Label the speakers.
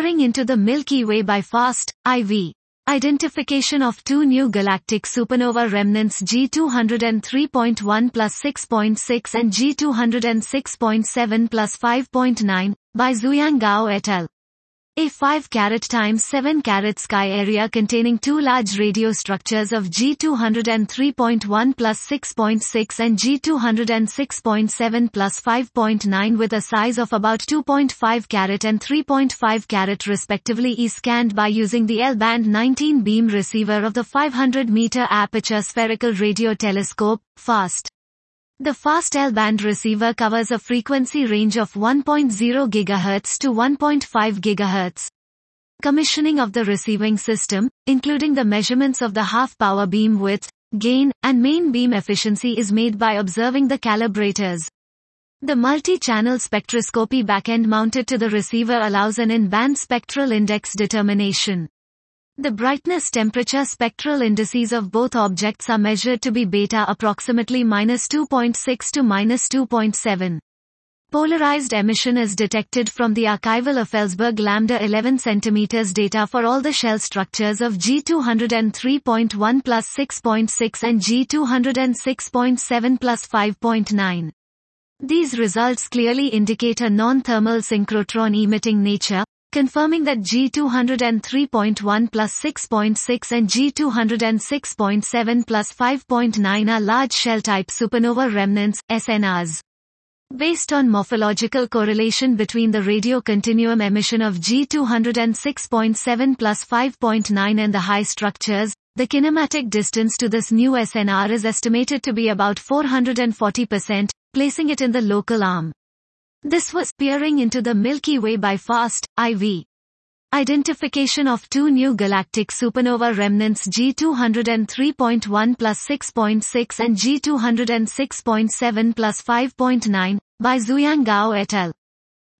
Speaker 1: peering into the Milky Way by FAST, IV. Identification of two new galactic supernova remnants G203.1 plus 6.6 and G206.7 plus 5.9, by Xuyang Gao et al. A 5 carat times 7 carat sky area containing two large radio structures of G203.1 plus 6.6 and G206.7 plus 5.9 with a size of about 2.5 carat and 3.5 carat respectively is scanned by using the L-band 19 beam receiver of the 500 meter aperture spherical radio telescope, FAST. The fast L-band receiver covers a frequency range of 1.0 GHz to 1.5 GHz. Commissioning of the receiving system, including the measurements of the half-power beam width, gain, and main beam efficiency is made by observing the calibrators. The multi-channel spectroscopy backend mounted to the receiver allows an in-band spectral index determination. The brightness temperature spectral indices of both objects are measured to be beta approximately minus 2.6 to minus 2.7. Polarized emission is detected from the archival Effelsberg lambda 11 cm data for all the shell structures of G203.1 plus 6.6 and G206.7 plus 5.9. These results clearly indicate a non-thermal synchrotron emitting nature, confirming that G203.1 plus 6.6 and G206.7 plus 5.9 are large shell-type supernova remnants, SNRs. Based on morphological correlation between the radio continuum emission of G206.7 plus 5.9 and the HI structures, the kinematic distance to this new SNR is estimated to be about 440%, placing it in the local arm. This was peering into the Milky Way by FAST, IV. Identification of two new galactic supernova remnants G203.1 plus 6.6 and G206.7 plus 5.9, by Xuyang Gao et al.